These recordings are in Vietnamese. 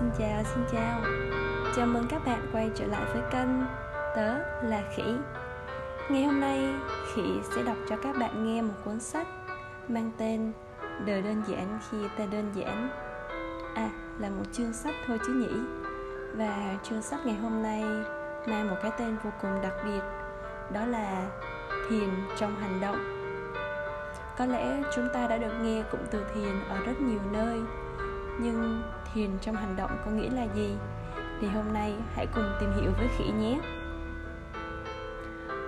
Xin chào, xin chào. Chào mừng các bạn quay trở lại với kênh Tớ là Khỉ. Ngày hôm nay Khỉ sẽ đọc cho các bạn nghe một cuốn sách Mang tên Đời đơn giản khi ta đơn giản. À, là một chương sách thôi chứ nhỉ? Và chương sách ngày hôm nay mang một cái tên vô cùng đặc biệt Đó là Thiền trong hành động. Có lẽ chúng ta đã được nghe cụm từ thiền ở rất nhiều nơi nhưng thiền trong hành động có nghĩa là gì? Thì hôm nay hãy cùng tìm hiểu với khỉ nhé.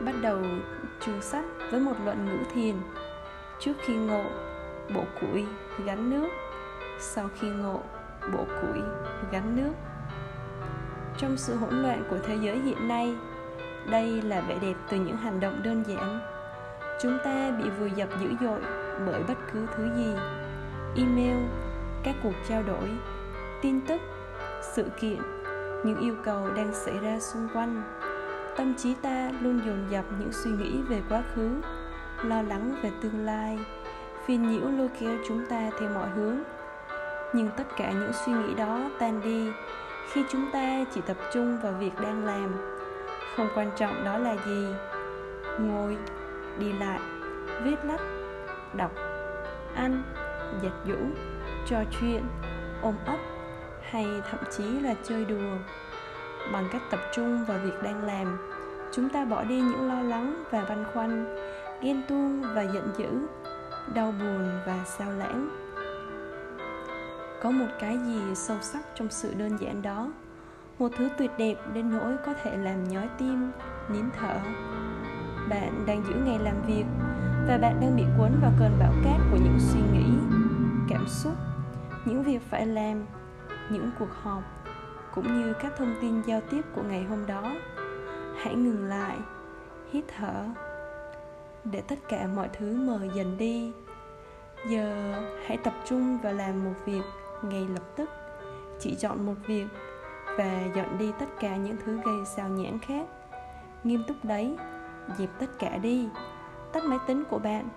Bắt đầu chú sách với một luận ngữ thiền. Trước khi ngộ bộ củi, gắn nước. Sau khi ngộ bộ củi, gắn nước. Trong sự hỗn loạn của thế giới hiện nay, đây là vẻ đẹp từ những hành động đơn giản. Chúng ta bị vùi dập dữ dội bởi bất cứ thứ gì. Email, các cuộc trao đổi tin tức, sự kiện, những yêu cầu đang xảy ra xung quanh. Tâm trí ta luôn dồn dập những suy nghĩ về quá khứ, lo lắng về tương lai, phiền nhiễu lôi kéo chúng ta theo mọi hướng. Nhưng tất cả những suy nghĩ đó tan đi khi chúng ta chỉ tập trung vào việc đang làm. Không quan trọng đó là gì. Ngồi, đi lại, viết lách, đọc, ăn, giặt giũ, trò chuyện, ôm ấp hay thậm chí là chơi đùa bằng cách tập trung vào việc đang làm. Chúng ta bỏ đi những lo lắng và băn khoăn, ghen tuông và giận dữ, đau buồn và sao lãng. Có một cái gì sâu sắc trong sự đơn giản đó? Một thứ tuyệt đẹp đến nỗi có thể làm nhói tim, nín thở. Bạn đang giữ ngày làm việc và bạn đang bị cuốn vào cơn bão cát của những suy nghĩ, cảm xúc, những việc phải làm những cuộc họp, cũng như các thông tin giao tiếp của ngày hôm đó. Hãy ngừng lại, hít thở, để tất cả mọi thứ mờ dần đi. Giờ hãy tập trung và làm một việc ngay lập tức. Chỉ chọn một việc và dọn đi tất cả những thứ gây sao nhãn khác. Nghiêm túc đấy, dẹp tất cả đi. Tắt máy tính của bạn,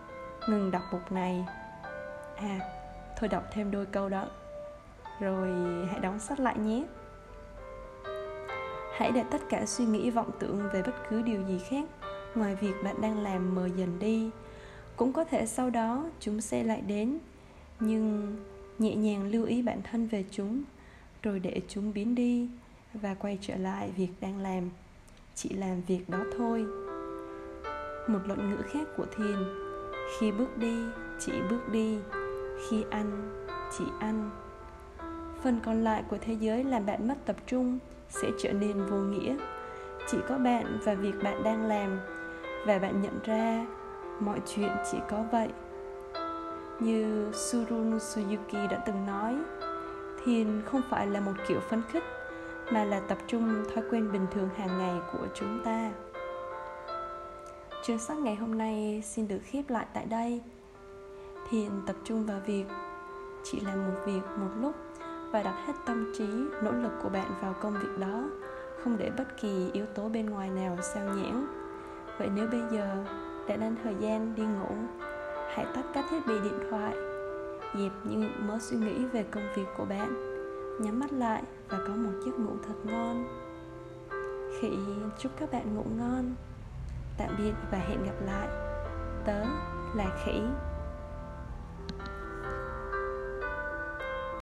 ngừng đọc mục này. À thôi đọc thêm đôi câu đó rồi hãy đóng sách lại nhé. Hãy để tất cả suy nghĩ vọng tưởng về bất cứ điều gì khác, ngoài việc bạn đang làm mờ dần đi. Cũng có thể sau đó chúng sẽ lại đến, nhưng nhẹ nhàng lưu ý bản thân về chúng, rồi để chúng biến đi và quay trở lại việc đang làm. Chỉ làm việc đó thôi. Một luận ngữ khác của thiền, khi bước đi, chỉ bước đi, khi ăn, chỉ ăn phần còn lại của thế giới làm bạn mất tập trung sẽ trở nên vô nghĩa. Chỉ có bạn và việc bạn đang làm và bạn nhận ra mọi chuyện chỉ có vậy. Như surun suyuki đã từng nói, thiền không phải là một kiểu phấn khích, mà là tập trung thói quen bình thường hàng ngày của chúng ta. Chương sách ngày hôm nay xin được khép lại tại đây. Thiền, tập trung vào việc chỉ làm một việc một lúc và đặt hết tâm trí, nỗ lực của bạn vào công việc đó, không để bất kỳ yếu tố bên ngoài nào sao nhãn vậy nếu bây giờ đã đến thời gian đi ngủ, hãy tắt các thiết bị điện thoại, dẹp những mớ suy nghĩ về công việc của bạn, nhắm mắt lại và có một giấc ngủ thật ngon. Khỉ, chúc các bạn ngủ ngon. Tạm biệt và hẹn gặp lại. Tớ là khỉ.